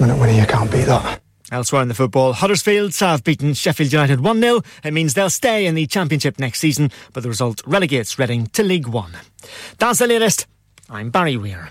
Minute winner, you can't beat that. Elsewhere in the football, Huddersfield have beaten Sheffield United 1 0. It means they'll stay in the Championship next season, but the result relegates Reading to League One. That's the latest. I'm Barry Weir.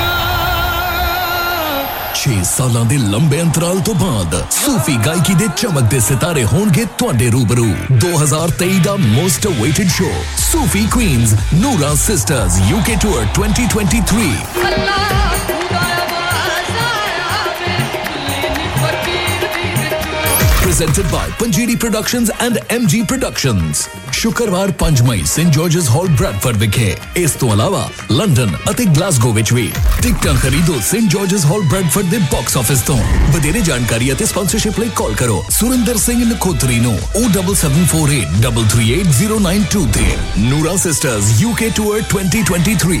6 ਸਾਲਾਂ ਦੇ ਲੰਬੇ ਅੰਤਰਾਲ ਤੋਂ ਬਾਅਦ ਸੂਫੀ ਗਾਇਕੀ ਦੇ ਚਮਕਦੇ ਸਿਤਾਰੇ ਹੋਣਗੇ ਤੁਹਾਡੇ ਰੂਬਰੂ 2023 ਦਾ most awaited show Sufi queens Noora sisters UK tour 2023 presented by Panjiri Productions and MG Productions ਸ਼ੁੱਕਰਵਾਰ 5 ਮਈ ਸੇਂਟ ਜਾਰਜਸ ਹਾਲ ਬ੍ਰੈਡਫੋਰਡ ਵਿਖੇ ਇਸ ਤੋਂ ਇਲਾਵਾ ਲੰਡਨ ਅਤੇ ਗਲਾਸਗੋ ਵਿੱਚ ਵੀ ਟਿਕਟਾਂ ਖਰੀਦੋ ਸੇਂਟ ਜਾਰਜਸ ਹਾਲ ਬ੍ਰੈਡਫੋਰਡ ਦੇ ਬਾਕਸ ਆਫਿਸ ਤੋਂ ਵਧੇਰੇ ਜਾਣਕਾਰੀ ਅਤੇ ਸਪਾਂਸਰਸ਼ਿਪ ਲਈ ਕਾਲ ਕਰੋ ਸੁਰਿੰਦਰ ਸਿੰਘ ਨਖੋਤਰੀ ਨੂੰ 07748338092 ਨੂਰਾ sisters UK tour 2023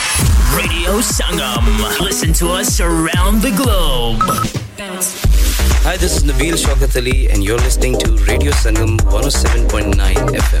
Radio Sangam. Listen to us around the globe. Hi, this is Nabeel Shaukat Ali, and you're listening to Radio Sangam 107.9 FM.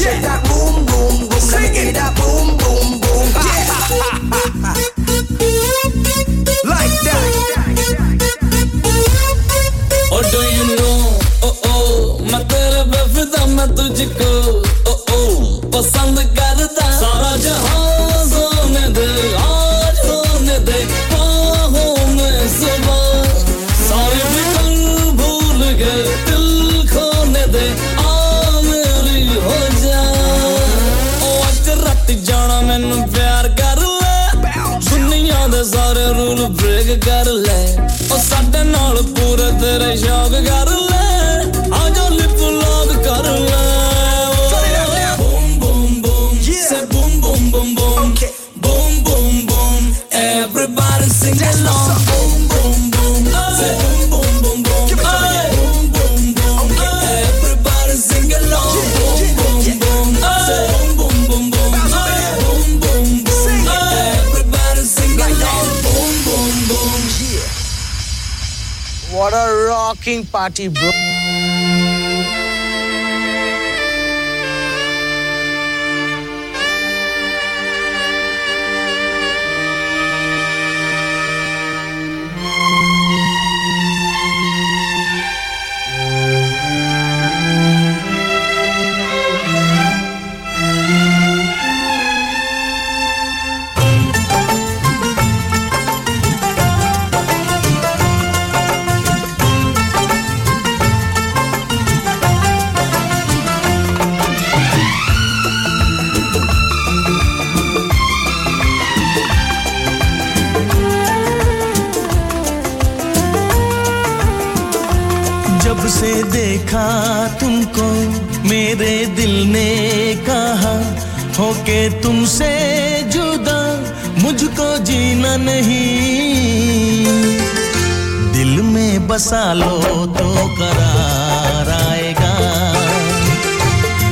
shit. That party, bro. देखा तुमको, मेरे दिल ने कहा होके तुमसे जुदा, मुझको जीना नहीं। दिल में बसा लो तो करार आएगा।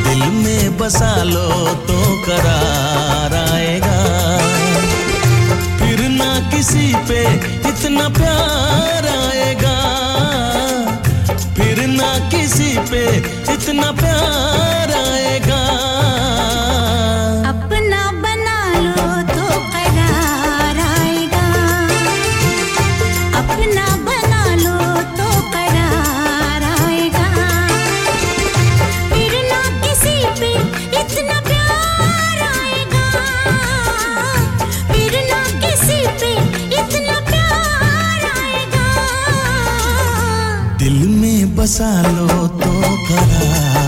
दिल में बसा लो तो करार आएगा। फिर ना किसी पे इतना प्यार किसी पे इतना प्यार आएगा। बसा लो तो करा।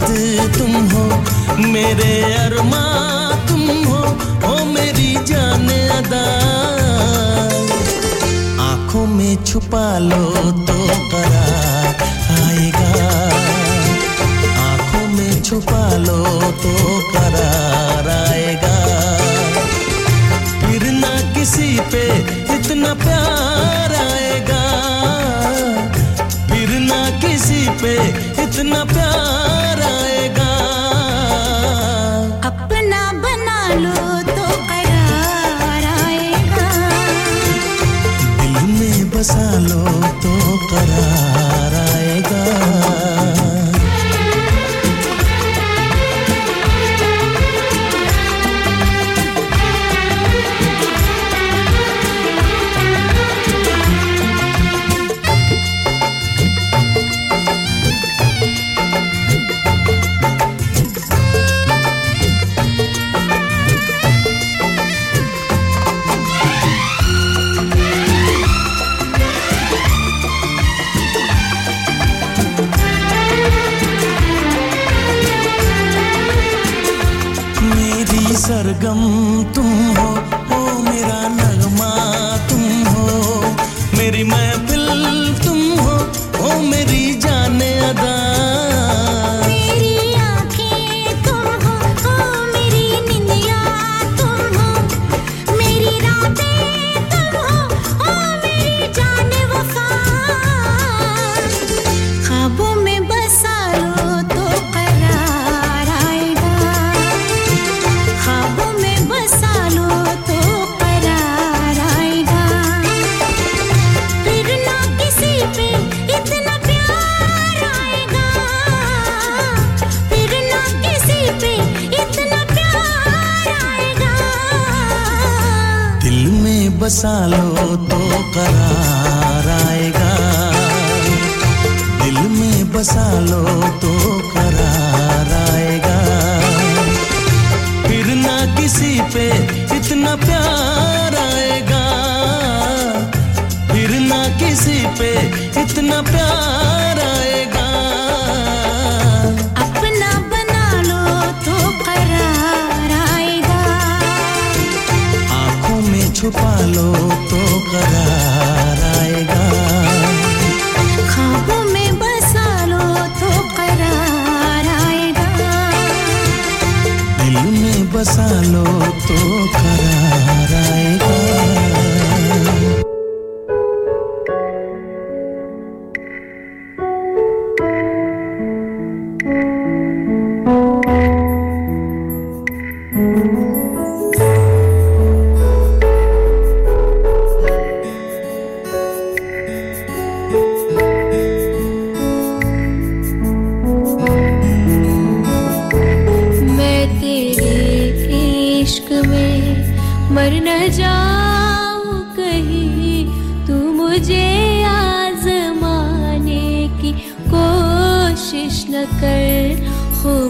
बात तुम हो, मेरे अरमा तुम हो ओ मेरी जान अदा। आँखों में छुपा लो तो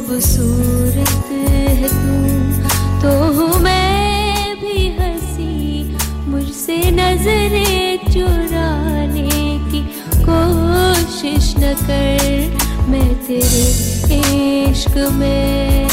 खूबसूरत है तू तो मैं भी हँसी, मुझसे नज़रें चुराने की कोशिश न कर। मैं तेरे इश्क में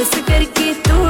de ese periquito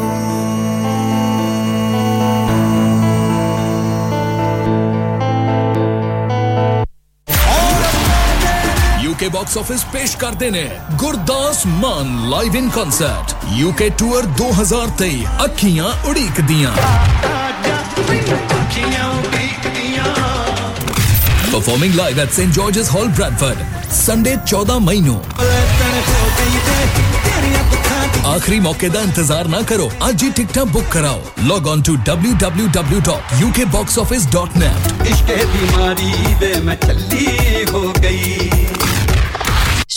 UK box office पेश करते ने Gurdas Maan live in concert UK tour 2023 Akhiyan Udeek Diyan performing live at saint George's Hall Bradford Sunday 14 May ਨੂੰ आखिरी मौके का इंतज़ार ना करो आज ही टिकटा बुक कराओ log on to W www.ukboxoffice.net इश्क बीमारी दे मैं चली हो गई।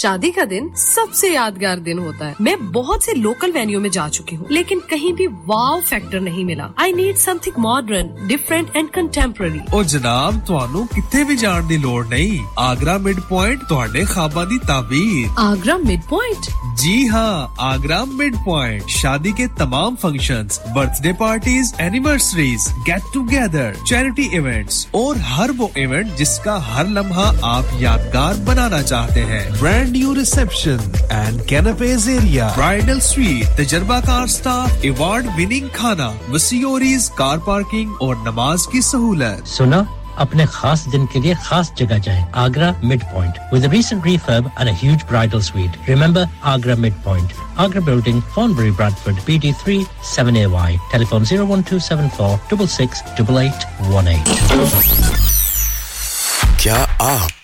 शादी का दिन सबसे यादगार दिन होता है मैं बहुत से लोकल वेन्यू में जा चुकी हूँ लेकिन कहीं भी वाव फैक्टर नहीं मिला I need something modern different and contemporary ਉਹ ਜਨਾਬ ਤੁਹਾਨੂੰ ਕਿੱਥੇ ਵੀ ਜਾਣ ਦੀ ਲੋੜ ਨਹੀਂ ਆਗਰਾ ਮਿਡ ਪੁਆਇੰਟ ਤੁਹਾਡੇ ਖਾਬਾਂ ਦੀ ਤਾਬੀਰ आगरा मिड पॉइंट जी हाँ आगरा मिड पॉइंट शादी के तमाम functions, birthday parties anniversaries get together charity events और हर वो इवेंट जिसका हर लम्हा आप यादगार बनाना चाहते हैं brand new reception and canopies area bridal suite तजर्बाकार staff award winning खाना वसीओरीज कार पार्किंग और नमाज़ की सहूलत सुना अपने खास दिन के लिए खास जगह जाएँ Agra mid point with recent refurb and a huge bridal suite. Remember agra mid point agra building Thornbury bradford bd3 7ay telephone 01274 668818 क्या आप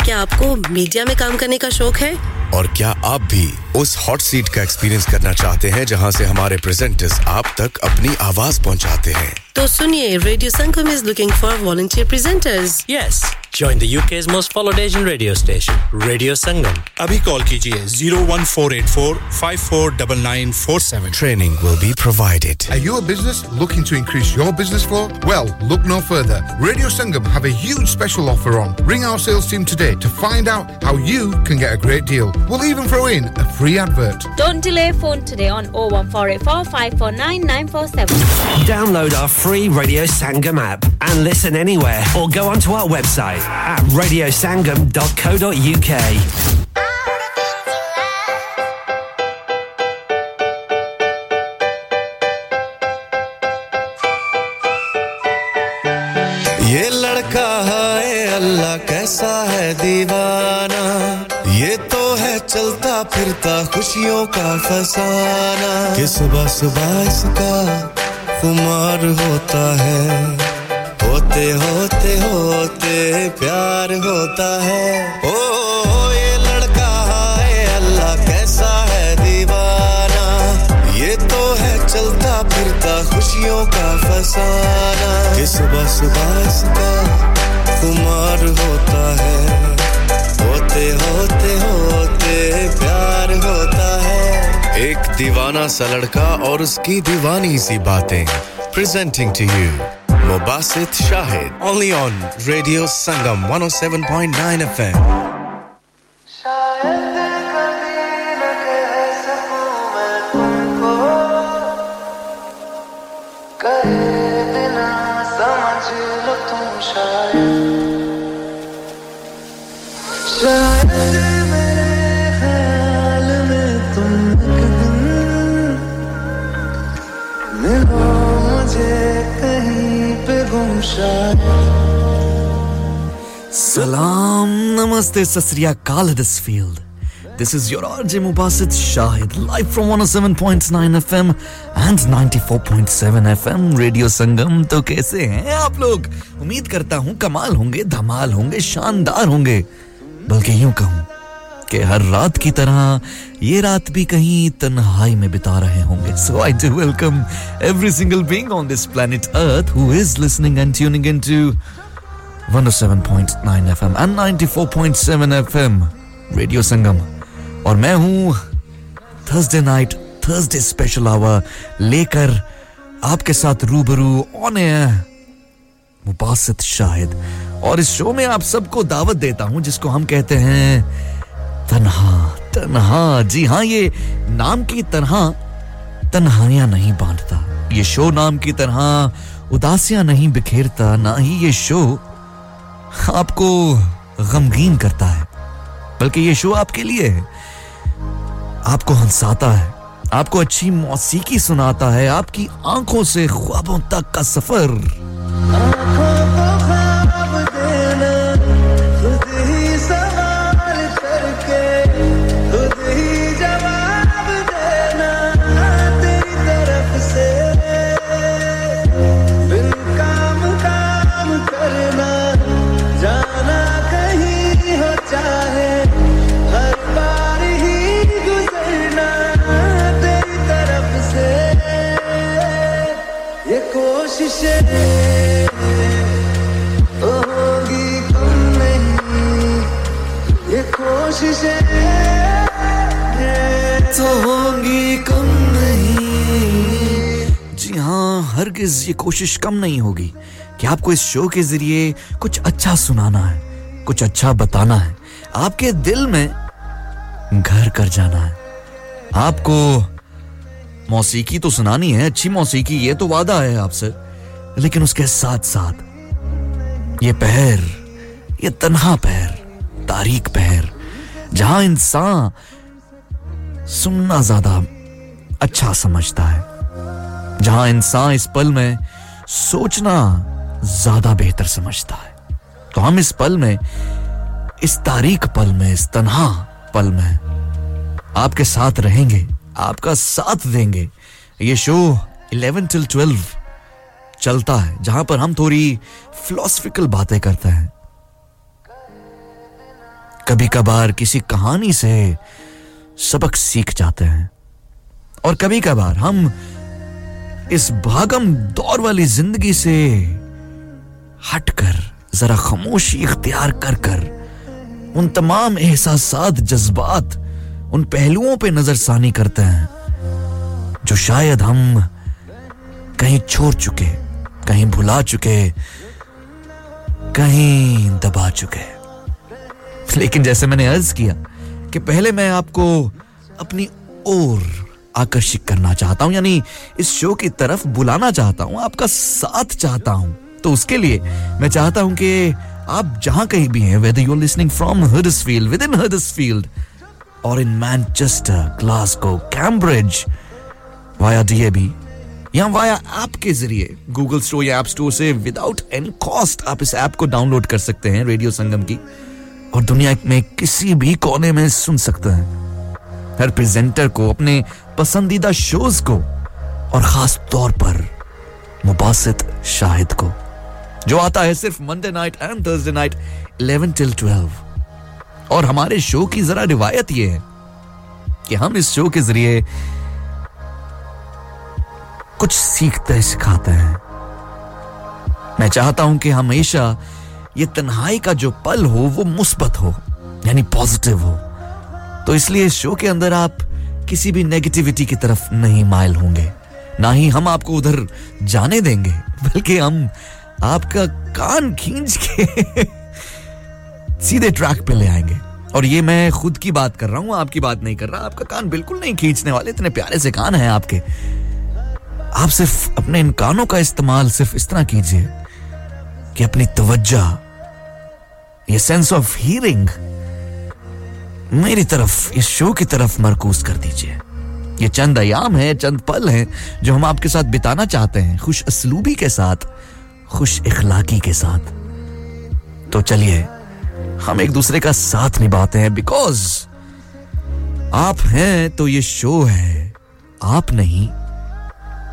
क्या आपको मीडिया में काम करने का शौक है? और क्या आप भी उस हॉट सीट का एक्सपीरियंस करना चाहते हैं जहाँ से हमारे प्रेजेंटर्स आप तक अपनी आवाज़ पहुंचाते हैं? तो सुनिए radio Sangam is looking for volunteer presenters yes join the UK's most followed Asian radio station radio Sangam अभी कॉल कीजिए 01484549947 training will be provided are you a business looking to increase your business flow well look no further radio Sangam have a huge special offer on ring our sales team today to find out how you can get a great deal. We'll even throw in a free advert. Don't delay phone today on 01484 549 947. Download our free Radio Sangam app and listen anywhere or go onto our website at radiosangam.co.uk. ये दीवाना। ये तो है चलता फिरता खुशियों का फसाना। कि सुबह सुबह इसका खुमार होता है। होते होते होते प्यार होता है। ओ, ये लड़का है, अल्लाह कैसा है दीवाना। ये तो है चलता फिरता खुशियों का फसाना। कि सुबह सुबह इसका खुमार होता है। होते होते होते प्यार होता है। एक दीवाना सा लड़का और उसकी दीवानी सी बातें। Presenting to you Mubasit Shahid only on radio Sangam 107.9 FM सलाम नमस्ते ससरिया काल this field this is your RJ Mubasit Shahid live from 107.9 FM and 94.7 FM radio Sangam तो कैसे हैं आप लोग? उम्मीद करता हूँ कमाल होंगे, धमाल होंगे, शानदार होंगे। बल्कि यूँ कहूँ कि हर रात की तरह ये रात भी कहीं तन्हाई में बिता रहे होंगे। So I do welcome every single being on this planet earth who is listening and tuning into 107.9 FM and 94.7 FM radio Sangam और मैं हूँ Thursday night Thursday special hour लेकर आपके साथ रूबरू ऑन एयर मुबासित शाहिद। और इस शो में आप सबको दावत देता हूँ जिसको हम कहते हैं तन्हा तन्हा। जी हाँ ये नाम की तरह तन्हाइयाँ नहीं बांटता। ये शो नाम की तरह उदासियाँ नहीं बिखेरता, ना ही ये शो आपको गमगीन करता है, बल्कि ये शो आपके लिए है आपको हंसाता है, आपको अच्छी मौसीकी सुनाता है, आपकी आँखों से ख्वाबों तक का सफ़र। हरगिज ये कोशिश कम नहीं होगी कि आपको इस शो के ज़रिए कुछ अच्छा सुनाना है, कुछ अच्छा बताना है। आपके दिल में घर कर जाना है। आपको मौसीकी तो सुनानी है, अच्छी मौसीकी, ये तो वादा है आपसे। लेकिन उसके साथ साथ ये पहर, ये तन्हा पहर, तारीख पहर, जहाँ इंसान सुनना ज़्यादा अच्छा समझता है। जहाँ इंसान इस पल में सोचना ज़्यादा बेहतर समझता है। तो हम इस पल में, इस तारीख पल में, इस तनहा पल में आपके साथ रहेंगे, आपका साथ देंगे। ये शो 11 टिल 12 चलता है, जहाँ पर हम थोड़ी फिलोसफिकल बातें करते हैं। कभी कभार किसी कहानी से सबक सीख जाते हैं। और कभी कभार हम इस भागम दौर वाली ज़िंदगी से हटकर जरा खामोशी इख्तियार कर कर उन तमाम एहसास जज्बात, उन पहलुओं पे नजरसानी करते हैं, जो शायद हम कहीं छोड़ चुके, कहीं भुला चुके, कहीं दबा चुके। लेकिन जैसे मैंने अर्ज़ किया कि पहले मैं आपको अपनी ओर आकर्षित करना चाहता हूँ, यानी इस शो की तरफ़ बुलाना चाहता हूँ, आपका साथ चाहता हूँ। तो उसके लिए मैं चाहता हूँ कि आप जहाँ कहीं भी हैं whether you listening from Huddersfield within Huddersfield और in Manchester Glasgow Cambridge via DAB या वाया ऐप के ज़रिए गूगल स्टोर या ऐप स्टोर से विदाउट एनी कॉस्ट आप इस ऐप को डाउनलोड कर सकते हैं रेडियो संगम की। और दुनिया में किसी भी कोने में सुन सकते हैं। हर प्रेजेंटर को अपने पसंदीदा शोज़ को और खास तौर पर मुबासित शाहिद को, जो आता है सिर्फ़ Monday night and Thursday night 11 till 12 और हमारे शो की जरा रिवायत यह है कि हम इस शो के ज़रिए कुछ सीखते सिखाते हैं। मैं चाहता हूँ कि हमेशा ये तन्हाई का जो पल हो, वो मुस्बत हो, यानी पॉजिटिव हो। तो इसलिए इस शो के अंदर आप किसी भी नेगेटिविटी की तरफ़ नहीं माइल होंगे। ना ही हम आपको उधर जाने देंगे, बल्कि हम आपका कान खींच के सीधे ट्रैक पे ले आएँगे। और ये मैं खुद की बात कर रहा हूँ, आपकी बात नहीं कर रहा, आपका कान बिल्कुल नहीं खींचने वाले, इतने प्यारे से कान हैं आपके। आप सिर्फ़ अपने इन कानों का इस्तेमाल सिर्फ़ इस तरह कीजिए कि अपनी तवज्जा, ये सेंस ऑफ़ हीरिंग मेरी तरफ़, इस शो की तरफ़ मरकूज कर दीजिए। ये चंद अयाम है, चंद पल हैं, जो हम आपके साथ बिताना चाहते हैं, खुश असलूबी के साथ, खुश इखलाकी के साथ। तो चलिए, हम एक दूसरे का साथ निभाते हैं बिकॉज़ आप हैं तो ये शो है, आप नहीं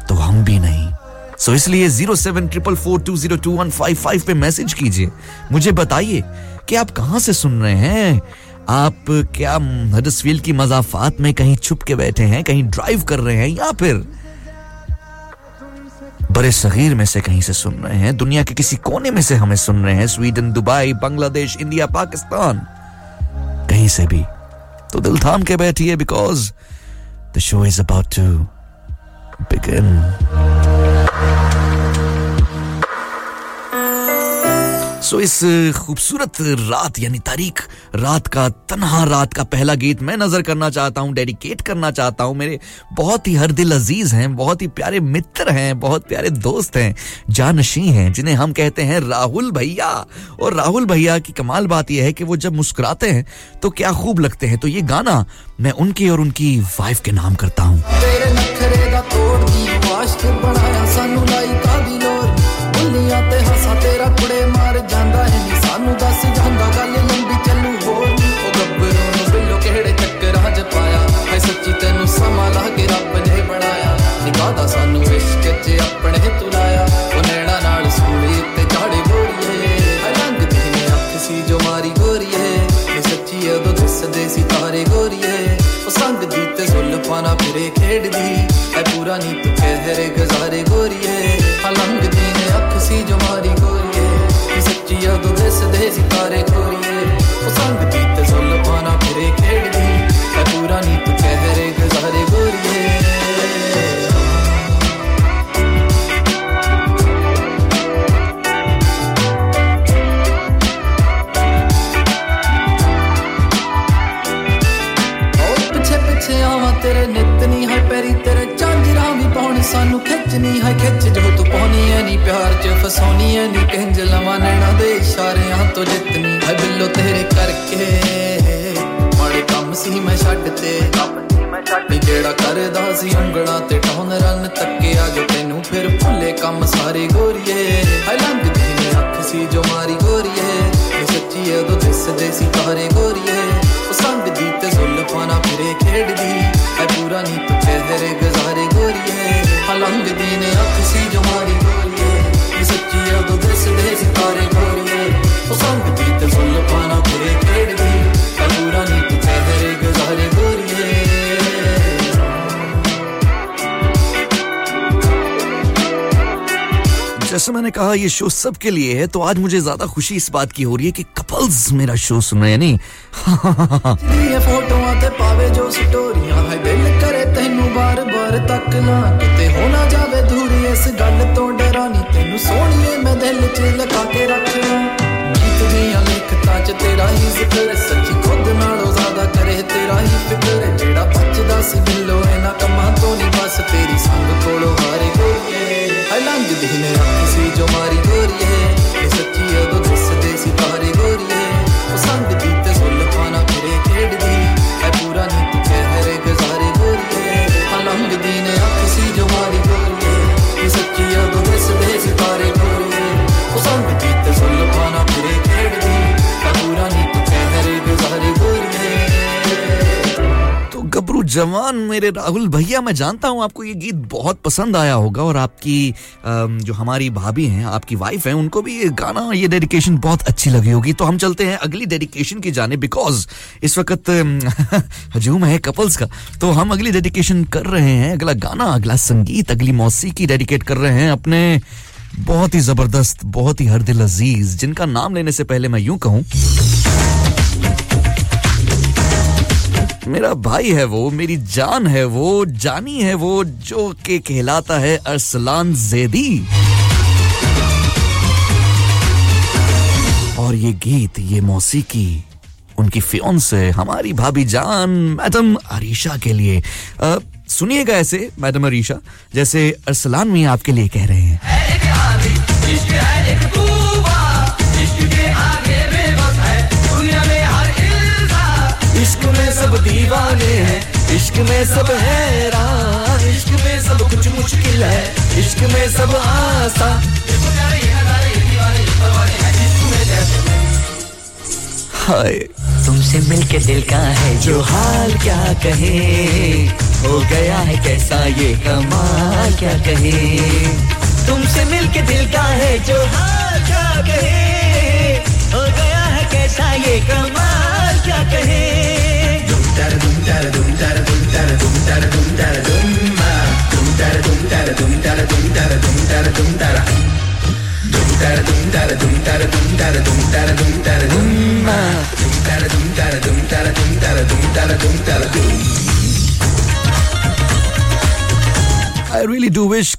तो हम भी नहीं। सो so इसलिए zero seven triple four two zero two one five five पे मैसेज कीजिए। मुझे बताइए कि आप कहाँ से सुन रहे हैं? आप क्या हडसफील्ड की मजाफात में कहीं छुप के बैठे हैं, कहीं ड्राइव कर रहे हैं, या फिर बड़े सगीर में से कहीं से सुन रहे हैं, दुनिया के किसी कोने में से हमें सुन रहे हैं, Sweden, Dubai, Bangladesh, India, Pakistan, कहीं से भी तो दिल थाम के बैठिए because the show is about to begin. So इस खूबसूरत रात, यानी तारीख, रात का तनहा, रात का पहला गीत मैं नज़र करना चाहता हूँ डेडिकेट करना चाहता हूँ। मेरे बहुत ही हर दिल अज़ीज़ हैं, बहुत ही प्यारे मित्र हैं, बहुत प्यारे दोस्त हैं, जानशी हैं, जिन्हें हम कहते हैं राहुल भैया। और राहुल भैया की कमाल बात यह है कि वो जब मुस्कुराते हैं तो क्या खूब लगते हैं। तो ये गाना मैं उनके और उनकी वाइफ के नाम करता हूँ। कहा, ये शो सबके लिए है तो आज मुझे ज़्यादा खुशी इस बात की हो रही है कि कपल्स मेरा शो सुन रहे हैं, नहीं? ਨਾ ਕਮਾਂ ਤੋਂ ਨਹੀਂ ਬਸ ਤੇਰੀ ਸੰਗ ਕੋਲੋਂ ਹਾਰੇ हलांग दिखने आँख से जो मारी गोरी है। जवान मेरे राहुल भैया, मैं जानता हूँ आपको ये गीत बहुत पसंद आया होगा और आपकी जो हमारी भाभी हैं, आपकी वाइफ हैं, उनको भी ये गाना, ये डेडिकेशन बहुत अच्छी लगी होगी। तो हम चलते हैं अगली डेडिकेशन की जाने बिकॉज़ इस वक्त हजूम है कपल्स का। तो हम अगली डेडिकेशन कर रहे हैं, अगला गाना, अगला संगीत, अगली मौसीकी डेडिकेट कर रहे हैं अपने बहुत ही ज़बरदस्त, बहुत ही हर दिल अज़ीज़, जिनका नाम लेने से पहले मैं यूँ कहूँ मेरा भाई है वो, मेरी जान है वो, जानी है वो, जो के कहलाता है अरसलान जैदी। और ये गीत, ये मौसीकी, उनकी फियोन से हमारी भाभी जान, मैडम अरीशा के लिए। सुनिएगा ऐसे, मैडम अरीशा, जैसे अरसलान मियाँ आपके लिए कह रहे हैं। दीवाने। हैं इश्क में सब हैरान इश्क में सब कुछ मुश्किल है। इश्क में सब आसान हाय। तुमसे मिलके दिल का है जो हाल क्या कहे हो गया है कैसा ये कमाल क्या कहे? तुमसे मिलके दिल का है जो हाल क्या कहे हो गया है कैसा ये कमाल क्या कहे?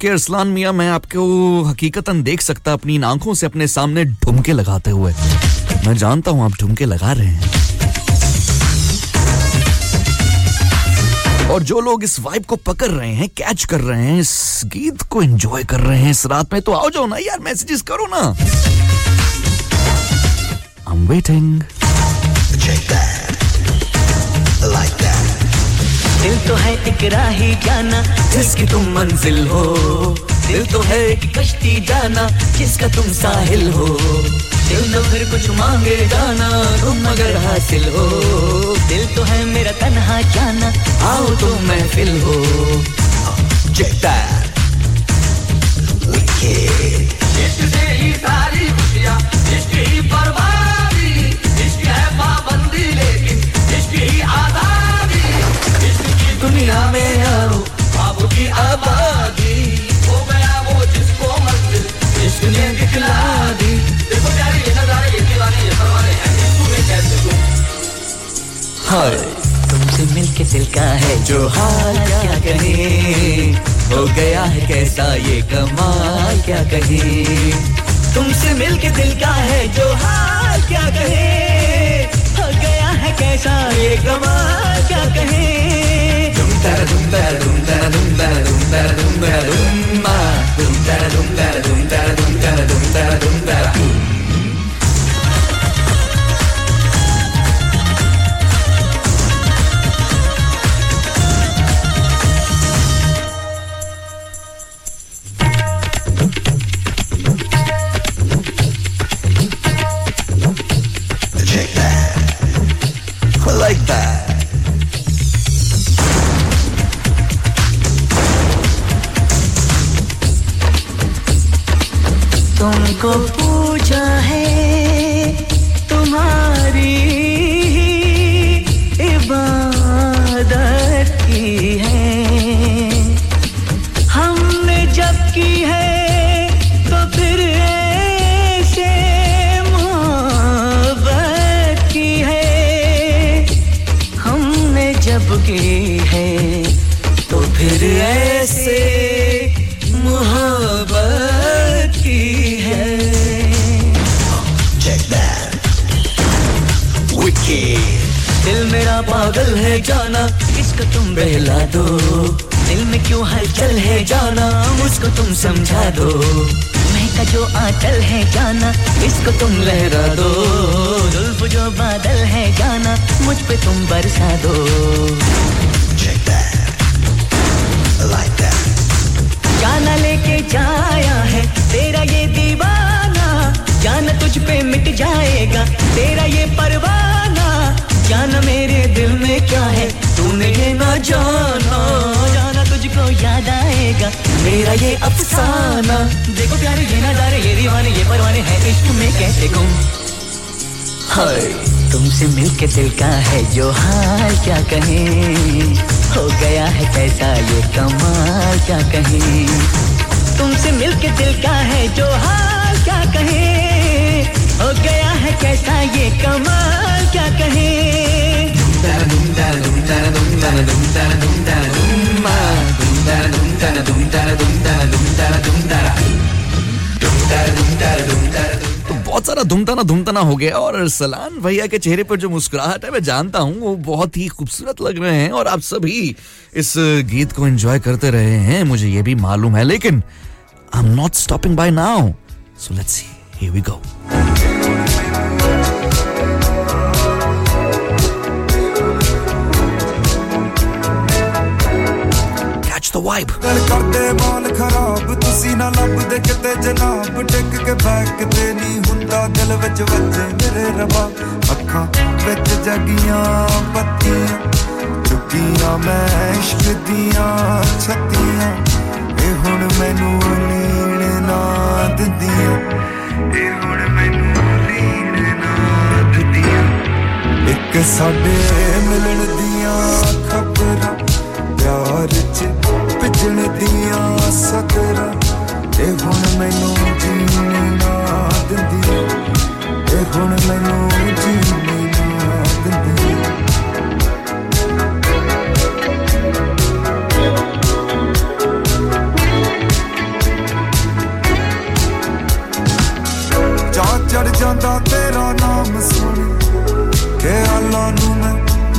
अरसलान मियाँ, मैं आपको हकीकतन देख सकता, अपनी इन आँखों से अपने सामने ढुमके लगाते हुए। मैं जानता हूँ आप ढुमके लगा रहे हैं। और जो लोग इस वाइब को पकड़ रहे हैं कैच कर रहे हैं इस गीत को एंजॉय कर रहे हैं इस रात में तो आओ जाओ ना यार मैसेजेस करो ना। आई एम वेटिंग दिल तो है एक राही जाना जिसकी तुम मंजिल हो। दिल तो है एक कश्ती जाना जिसका तुम साहिल हो। दिल तो फिर कुछ मांगे जाना तुम अगर हासिल हो। दिल तो है मेरा तनहा जाना आओ तुम महफिल हो। इश्क से ही सारी खुशियाँ इश्क ही बर्बादी इश्क है पाबंदी लेकिन इश्क ही आज़ादी। इश्क की दुनिया में आओ बाबू की आबादी। हाय तुमसे मिलके दिल का है जो हाल क्या कहे हो गया है कैसा ये कमाल क्या कहे तुमसे मिलके दिल का है जो हाल क्या कहे हो गया है कैसा ये कमाल क्या कहे दुम तारा दुम तारा दुम तारा दुम तारा दुम तारा दुम तारा दुम मा दुम तारा तारा तुम समझा दो। मैं का जो आंचल है जाना इसको तुम लहरा दो। जुल्फ जो बादल है जाना मुझ पे तुम बरसा दो। Check that. Like that. जाना लेके जाया है तेरा ये दीवाना। जाना तुझ पे मिट जाएगा तेरा ये परवाना। जाना मेरे दिल में क्या है? तूने ये ना जाना जाना तुझको याद आएगा। मेरा ये अफसाना। देखो प्यारे, ये नजारे ये दीवाने, ये परवाने हैं इश्क में कैसे गुम? हाय, तुमसे मिलके दिल का है जो हाल क्या कहे? हो गया है कैसा ये कमाल, क्या कहे? तुमसे मिलके दिल का है जो हाल क्या कहे? हो गया है कैसा ये कमाल, क्या कहे? तो बहुत सारा धुमताना धुमताना हो गया और सलान भैया के चेहरे पर जो मुस्कुराहट है, मैं जानता हूँ, वो बहुत ही खूबसूरत लग रहे हैं और आप सभी इस गीत को एंजॉय करते रहे हैं, मुझे ये भी मालूम है, लेकिन I am not stopping by now so let's see Here we go. Catch the vibe. ਗੱਲ ਕਰਦੇ ਮਾਲ ਖਰਾਬ ਤੁਸੀਂ ਨਾ ਲੱਭਦੇ ਕਿਤੇ ਜਨਾਬ ਟਿਕ ਕੇ ਬੈਕ ਤੇ ਨਹੀਂ ਹੁੰਦਾ ਦਿਲ ਵਿੱਚ ਵੱਜੇ ਮੇਰੇ ਰਬਾ ਅੱਖਾਂ ਵਿੱਚ ਜਗੀਆਂ ਪੱਤੀਆਂ ਚੁੱਕੀਆਂ ਮੈਂ ਇਸ਼ਕ ਦੀਆਂ ਛੱਤੀਆਂ ਇਹ ਹੁਣ ਮੈਨੂੰ ਨੀਣ ਨਾ ਦਿੰਦੀਆਂ ਇਹ ਹੁਣ ਮੈਨੂੰ ਲੀਣ ਨਾ ਦਿੰਦੀਆਂ। ਇੱਕ ਸਾਡੇ ਮਿਲਣ ਦੀਆਂ ਖਬਰਾਂ, ਪਿਆਰ ਚ ਭਿੱਜਣ ਦੀਆਂ ਸਤਰਾਂ ਇਹ ਹੁਣ ਮੈਨੂੰ ਜੀਣ ਨਾ ਦਿੰਦੀ ਇਹ ਹੁਣ ਮੈਨੂੰ ਜਾਂਦਾ ਤੇਰਾ ਨਾਮ ਸੁਣ ਕੇ ਅੱਲਾ ਨੂੰ ਮੈਂ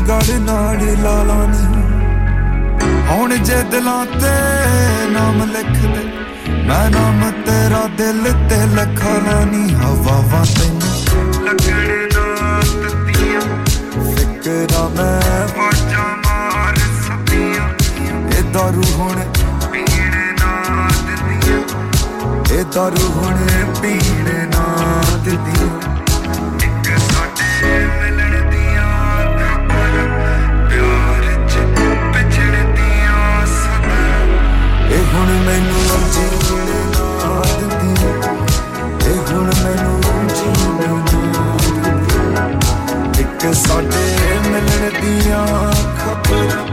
ਗੜ ਨਾਲ ਲਾ ਲਾਨੀ ਹੁਣ ਜੇ ਦਿਲਾਂ ਤੇ ਨਾਮ ਲਿਖ ਦੇ, ਮੈਂ ਨਾਮ ਤੇਰਾ ਦਿਲ ਤੇ ਲਖਾ ਲਾਨੀ ਹਵਾਵਾਂ ਤੈਨੂੰ ਲੱਗਣੇ ਨਾ ਤਤੀਆਂ ਫਿਕਰਾਂ ਮੈਂ ਵਾਜਾ ਮਾਰ ਸਤੀਆਂ ਇਹ ਦਾਰੂ ਹੁਣ ਪੀਣੇ ਨਾ ਦਿੰਦੀਆਂ ਇਹ ਦਾਰੂ ਹੁਣ ਪੀਣੇ ਨਾ ਦਿੱਤੀਆਂ ਇੱਕ ਸਾਡੇ ਮਿਲਣ ਦੀਆਂ ਖਬਰ ਪਿਆਰ ਚ ਵਿਛੜਦੀਆਂ ਸਦਾ ਇਹ ਹੁਣ ਮੈਨੂੰ ਜੀਣ ਨਾ ਦਿੰਦੀਆਂ ਇਹ ਹੁਣ ਮੈਨੂੰ ਜੀਣ ਨਾ ਦਿੰਦੀਆਂ ਇੱਕ ਸਾਡੇ ਮਿਲਣ ਦੀਆਂ ਖਬਰ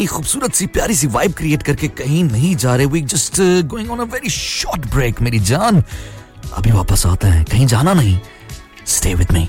इतनी खूबसूरत सी प्यारी सी वाइब क्रिएट करके कहीं नहीं जा रहे। We just going on a very short break मेरी जान। अभी वापस आते हैं। कहीं जाना नहीं। स्टे विद मी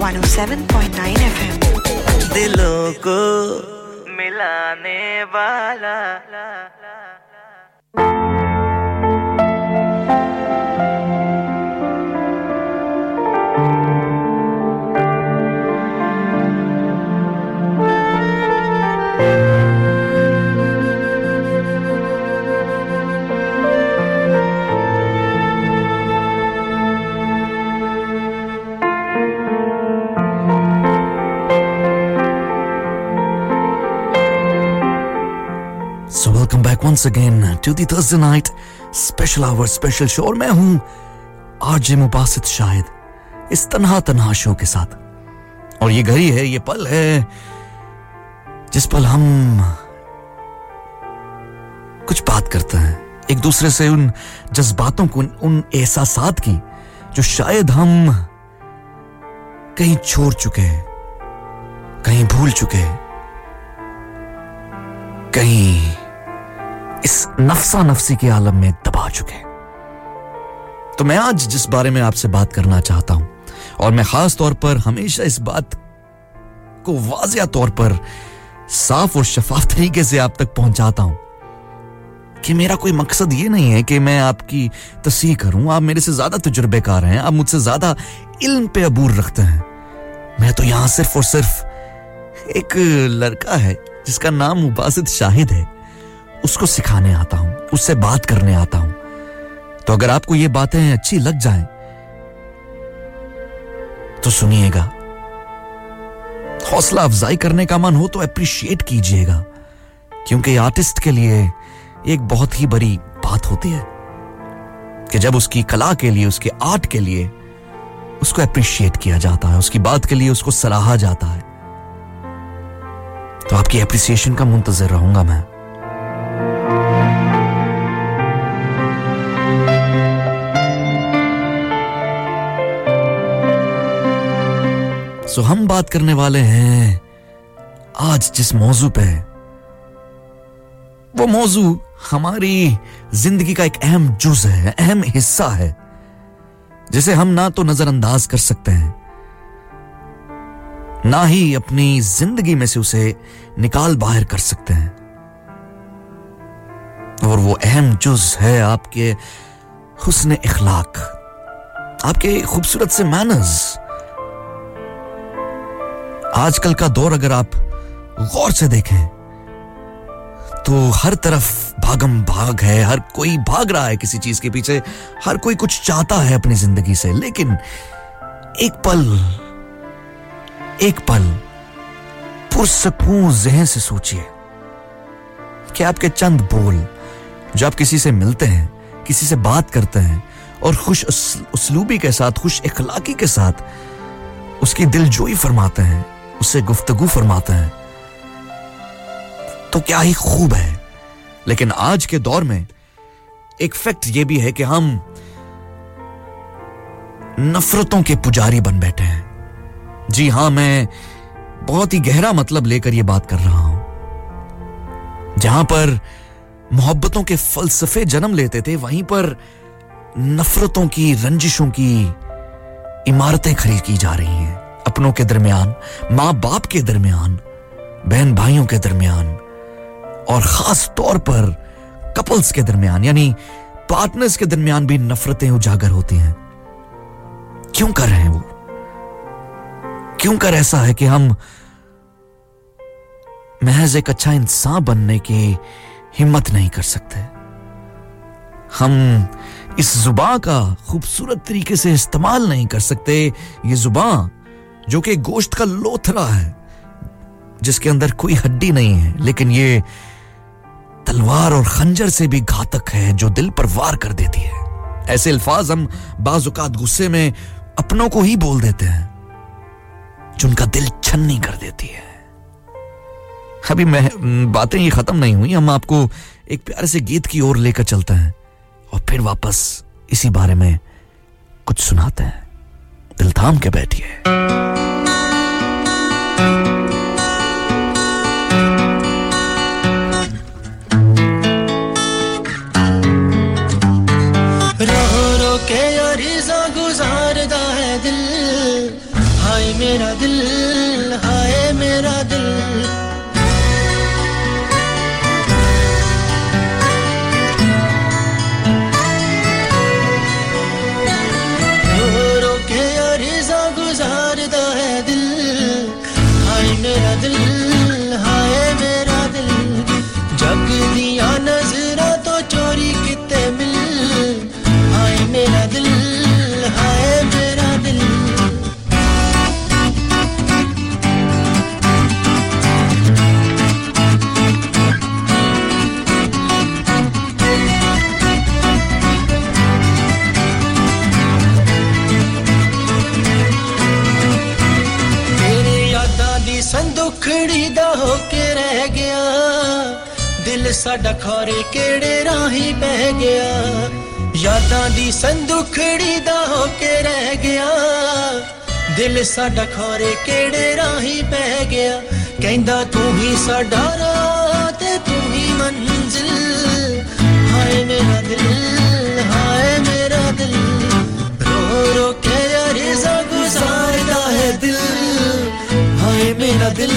107.9 FM दिलों को मिलाने वाला। Welcome back once again to the Thursday night special hour special show. और मैं हूँ आरजे मुबासित शायद इस तन्हा तन्हा शो के साथ। और ये घड़ी है, ये पल है, जिस पल हम कुछ बात करते हैं। एक दूसरे से उन जज्बातों को, उन एहसासात की, जो शायद हम कहीं छोड़ चुके हैं, कहीं भूल चुके हैं, कहीं इस नफसा नफसी के आलम में दबा चुके तो मैं आज जिस बारे में आपसे बात करना चाहता हूँ, और मैं खास तौर पर हमेशा इस बात को वाजिया तौर पर साफ़ और शफाफ तरीके से आप तक पहुंचाता हूँ कि मेरा कोई मकसद ये नहीं है कि मैं आपकी तसी करूँ। आप मेरे से ज़्यादा तजुर्बेकार हैं, आप मुझसे ज़्यादा इल्म पे अबूर रखते हैं। मैं तो यहाँ सिर्फ़ और सिर्फ़ एक लड़का है जिसका नाम मुबासित शाहिद है। उसको सिखाने आता हूँ, उससे बात करने आता हूँ। तो अगर आपको ये बातें अच्छी लग जाएँ तो सुनिएगा। हौसला अफजाई करने का मन हो तो अप्रिशिएट कीजिएगा, क्योंकि आर्टिस्ट के लिए एक बहुत ही बड़ी बात होती है कि जब उसकी कला के लिए, उसके आर्ट के लिए उसको अप्रिशिएट किया जाता है, उसकी बात के लिए उसको सराहा जाता है। तो आपकी अप्रिसिएशन का मुंतजर रहूँगा मैं। सो हम बात करने वाले हैं आज जिस मौजू पे। वो मौजू हमारी ज़िंदगी का एक अहम जुज है, अहम हिस्सा है, जिसे हम ना तो नजरअंदाज कर सकते हैं, ना ही अपनी ज़िंदगी में से उसे निकाल बाहर कर सकते हैं। और वो अहम जुज है आपके हुस्न इखलाक आपके खूबसूरत से मैनर्स आजकल का दौर अगर आप गौर से देखें तो हर तरफ़ भागम भाग है, हर कोई भाग रहा है किसी चीज़ के पीछे, हर कोई कुछ चाहता है अपनी ज़िंदगी से, लेकिन एक पल एक पल पुरसकून जहन से सोचिए कि आपके चंद बोल जो आप किसी से मिलते हैं, किसी से बात करते हैं, और खुश उसलूबी के साथ, खुश इखलाकी के साथ उसकी दिलजोई फरमाते हैं उससे गुफ्तगु फरमाते हैं। तो क्या ही खूब है। लेकिन आज के दौर में एक फैक्ट यह भी है कि हम नफरतों के पुजारी बन बैठे हैं। जी हाँ, मैं बहुत ही गहरा मतलब लेकर यह बात कर रहा हूँ। जहाँ पर मोहब्बतों के फलसफे जन्म लेते थे, वहीं पर नफरतों की रंजिशों की इमारतें खड़ी की जा रही हैं। अपनों के दरमियान माँ बाप के दरमियान बहन भाइयों के दरमियान, और खास तौर पर कपल्स के दरमियान, यानी पार्टनर्स के दरमियान भी नफरतें उजागर होती हैं। क्यों कर रहे हैं वो? क्यों कर ऐसा है कि हम महज एक अच्छा इंसान बनने की हिम्मत नहीं कर सकते? हम इस जुबा का खूबसूरत तरीके से इस्तेमाल नहीं कर सकते। ये जुबा जो कि गोश्त का लोथरा है, जिसके अंदर कोई हड्डी नहीं है, लेकिन ये तलवार और खंजर से भी घातक है, जो दिल पर वार कर देती है। ऐसे अल्फाज हम बाजुकात गुस्से में अपनों को ही बोल देते हैं जिनका दिल छन्नी कर देती है। अभी मैं, बातें ये खत्म नहीं हुई, हम आपको एक प्यारे से गीत की ओर लेकर चलते हैं, और फिर वापस इसी बारे में कुछ सुनाते हैं। दिल थाम के बैठिए। मेरा ਸਾਡਾ ਖਾਰੇ ਕਿਹੜੇ ਰਾਹੀ ਬਹਿ ਗਿਆ ਯਾਦਾਂ ਦੀ ਸੰਦੂਖੜੀ ਦਾ ਹੋ ਕੇ ਰਹਿ ਗਿਆ ਦਿਲ ਸਾਡਾ ਖਾਰੇ ਕਿਹੜੇ ਰਾਹੀ ਬਹਿ ਗਿਆ ਕਹਿੰਦਾ ਤੂੰ ਹੀ ਸਾਡਾ ਰਾਹ ਤੇ ਤੂੰ ਹੀ ਮੰਜ਼ਿਲ ਹਾਏ ਮੇਰਾ ਦਿਲ ਹਾਏ ਮੇਰਾ ਦਿਲ ਰੋ ਰੋ ਕੇ ਅਰਜ਼ਾ ਗੁਜ਼ਾਰਦਾ ਹੈ ਦਿਲ ਹਾਏ ਮੇਰਾ ਦਿਲ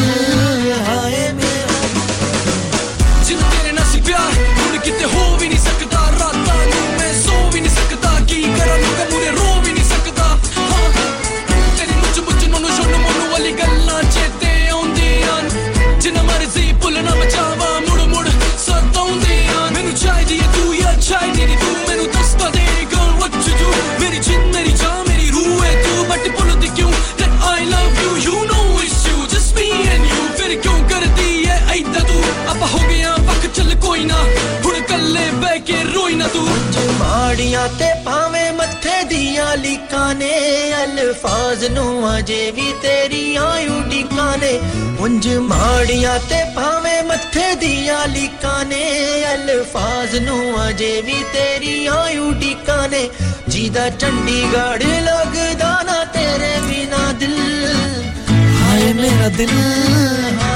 आया लिकाने अल्फाज नु अजे भी माड़िया ते भावे दिया लिकाने अल्फाज नु भी तेरी आयु टिकाने जीदा चंडीगढ़ लगदा ना तेरे बिना दिल हाय मेरा दिल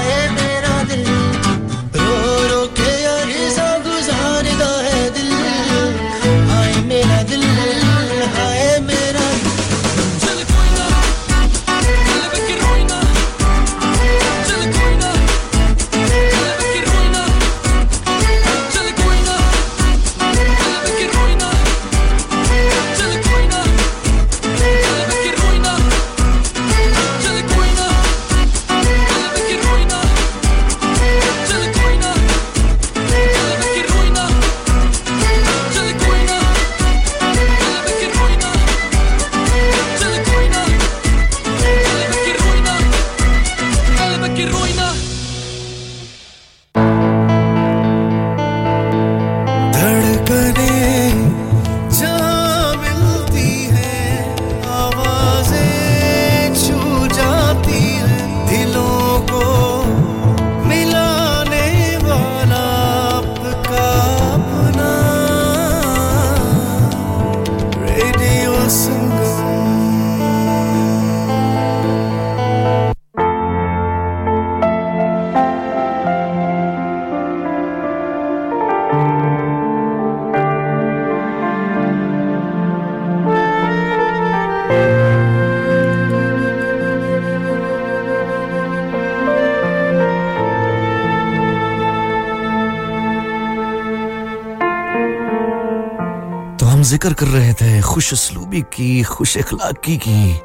ज़िक्र कर रहे थे, खुश असलूबी की, खुश अखलाकी की,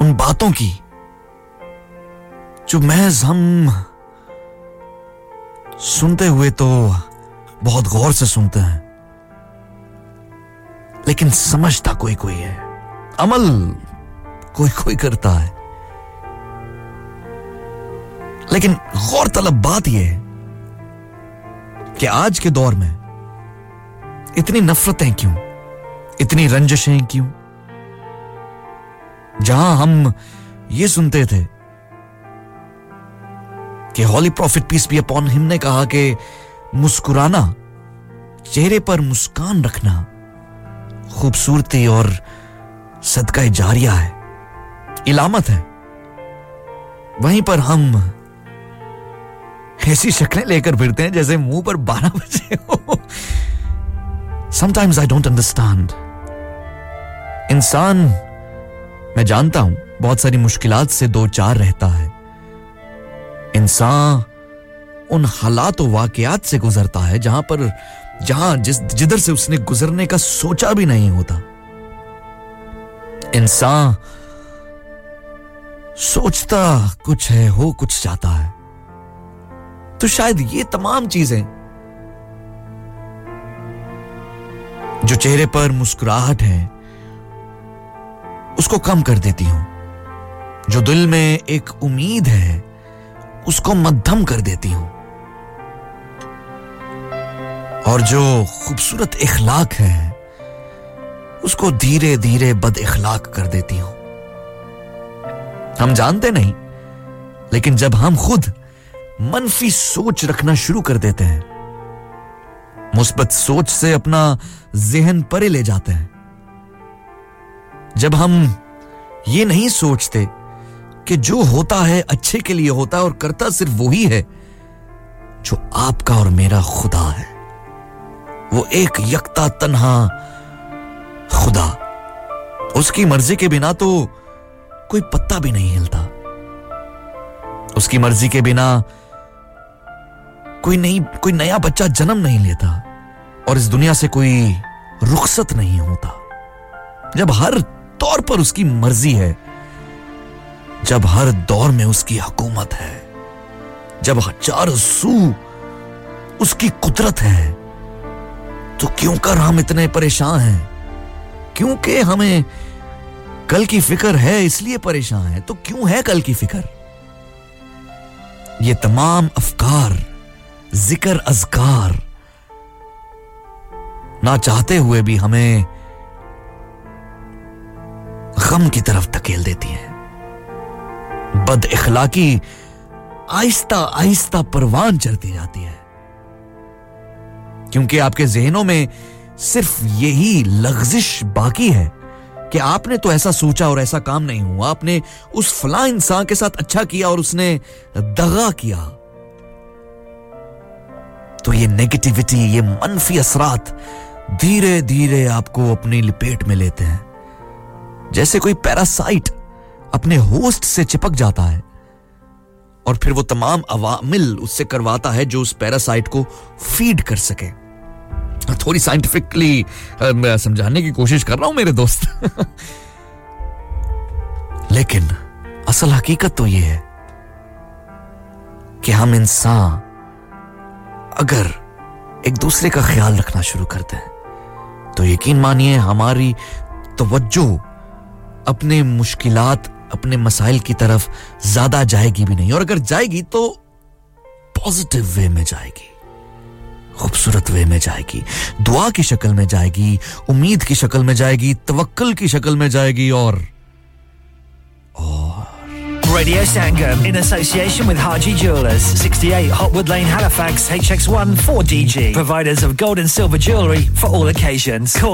उन बातों की, जो महज हम सुनते हुए तो बहुत गौर से सुनते हैं। लेकिन समझता कोई कोई है, अमल कोई कोई करता है। लेकिन गौरतलब बात यह है कि आज के दौर में इतनी नफरतें क्यों? इतनी रंजशें क्यों? जहाँ हम ये सुनते थे कि holy prophet peace be upon him ने कहा कि मुस्कुराना, चेहरे पर मुस्कान रखना खूबसूरती और सदका जारिया है, इलामत है। वहीं पर हम ऐसी शक्लें लेकर फिरते हैं जैसे मुँह पर बारह बजे हो। समटाइम्स आई डोंट अंडरस्टैंड इंसान, मैं जानता हूँ, बहुत सारी मुश्किलात से दो चार रहता है। इंसान उन हालात वाकयात से गुजरता है जहाँ पर, जहाँ जिस, जिधर से उसने गुजरने का सोचा भी नहीं होता। इंसान सोचता कुछ है, हो कुछ चाहता है। तो शायद ये तमाम चीज़ें जो चेहरे पर मुस्कुराहट है उसको कम कर देती हूँ। जो दिल में एक उम्मीद है, उसको मध्यम कर देती हूँ। और जो खूबसूरत इखलाक है, उसको धीरे धीरे बद इखलाक कर देती हूँ। हम जानते नहीं, लेकिन जब हम खुद मनफी सोच रखना शुरू कर देते हैं, मुस्बत सोच से अपना जहन परे ले जाते हैं। जब हम ये नहीं सोचते कि जो होता है अच्छे के लिए होता है और करता सिर्फ़ वही है, जो आपका और मेरा खुदा है, वो एक यकता तन्हा खुदा। उसकी मर्ज़ी के बिना तो कोई पत्ता भी नहीं हिलता। उसकी मर्ज़ी के बिना कोई नहीं, कोई नया बच्चा जन्म नहीं लेता और इस दुनिया से कोई रुखसत नहीं होता। जब हर तौर पर उसकी मर्ज़ी है। जब हर दौर में उसकी हुकूमत है, जब हज़ार सू उसकी कुदरत है तो क्यों कर हम इतने परेशान हैं? क्योंकि हमें कल की फ़िक्र है, इसलिए परेशान है। तो क्यों है कल की फ़िक्र? ये तमाम अफकार, ज़िक्र अजकार ना चाहते हुए भी हमें गम की तरफ़ धकेल देती है। बद इखलाकी आहिस्ता आहिस्ता परवान चढ़ती जाती है। क्योंकि आपके जहनों में सिर्फ़ यही लग्जिश बाकी है कि आपने तो ऐसा सोचा और ऐसा काम नहीं हुआ। आपने उस फला इंसान के साथ अच्छा किया और उसने दगा किया। तो ये नेगेटिविटी ये मनफी असरात धीरे धीरे आपको अपनी लपेट में लेते हैं। जैसे कोई पैरासाइट अपने होस्ट से चिपक जाता है। और फिर वो तमाम अवामिल उससे करवाता है जो उस पैरासाइट को फ़ीड कर सके। थोड़ी साइंटिफिकली समझाने की कोशिश कर रहा हूँ मेरे दोस्त। लेकिन असल हकीकत तो यह है कि हम इंसान अगर एक दूसरे का ख्याल रखना शुरू करते हैं तो यकीन मानिए हमारी तवज्जो अपने मुश्किलात अपने मसाइल की तरफ़ ज़्यादा जाएगी भी नहीं और अगर जाएगी तो पॉजिटिव वे में जाएगी खूबसूरत वे में जाएगी दुआ की शक्ल में जाएगी उम्मीद की शक्ल में जाएगी तवक्कल की शक्ल में जाएगी और Radio Sangam in association with Haji Jewelers, 68 Hotwood Lane, Halifax, HX1 4DG. Providers of gold and silver jewellery for all occasions. Call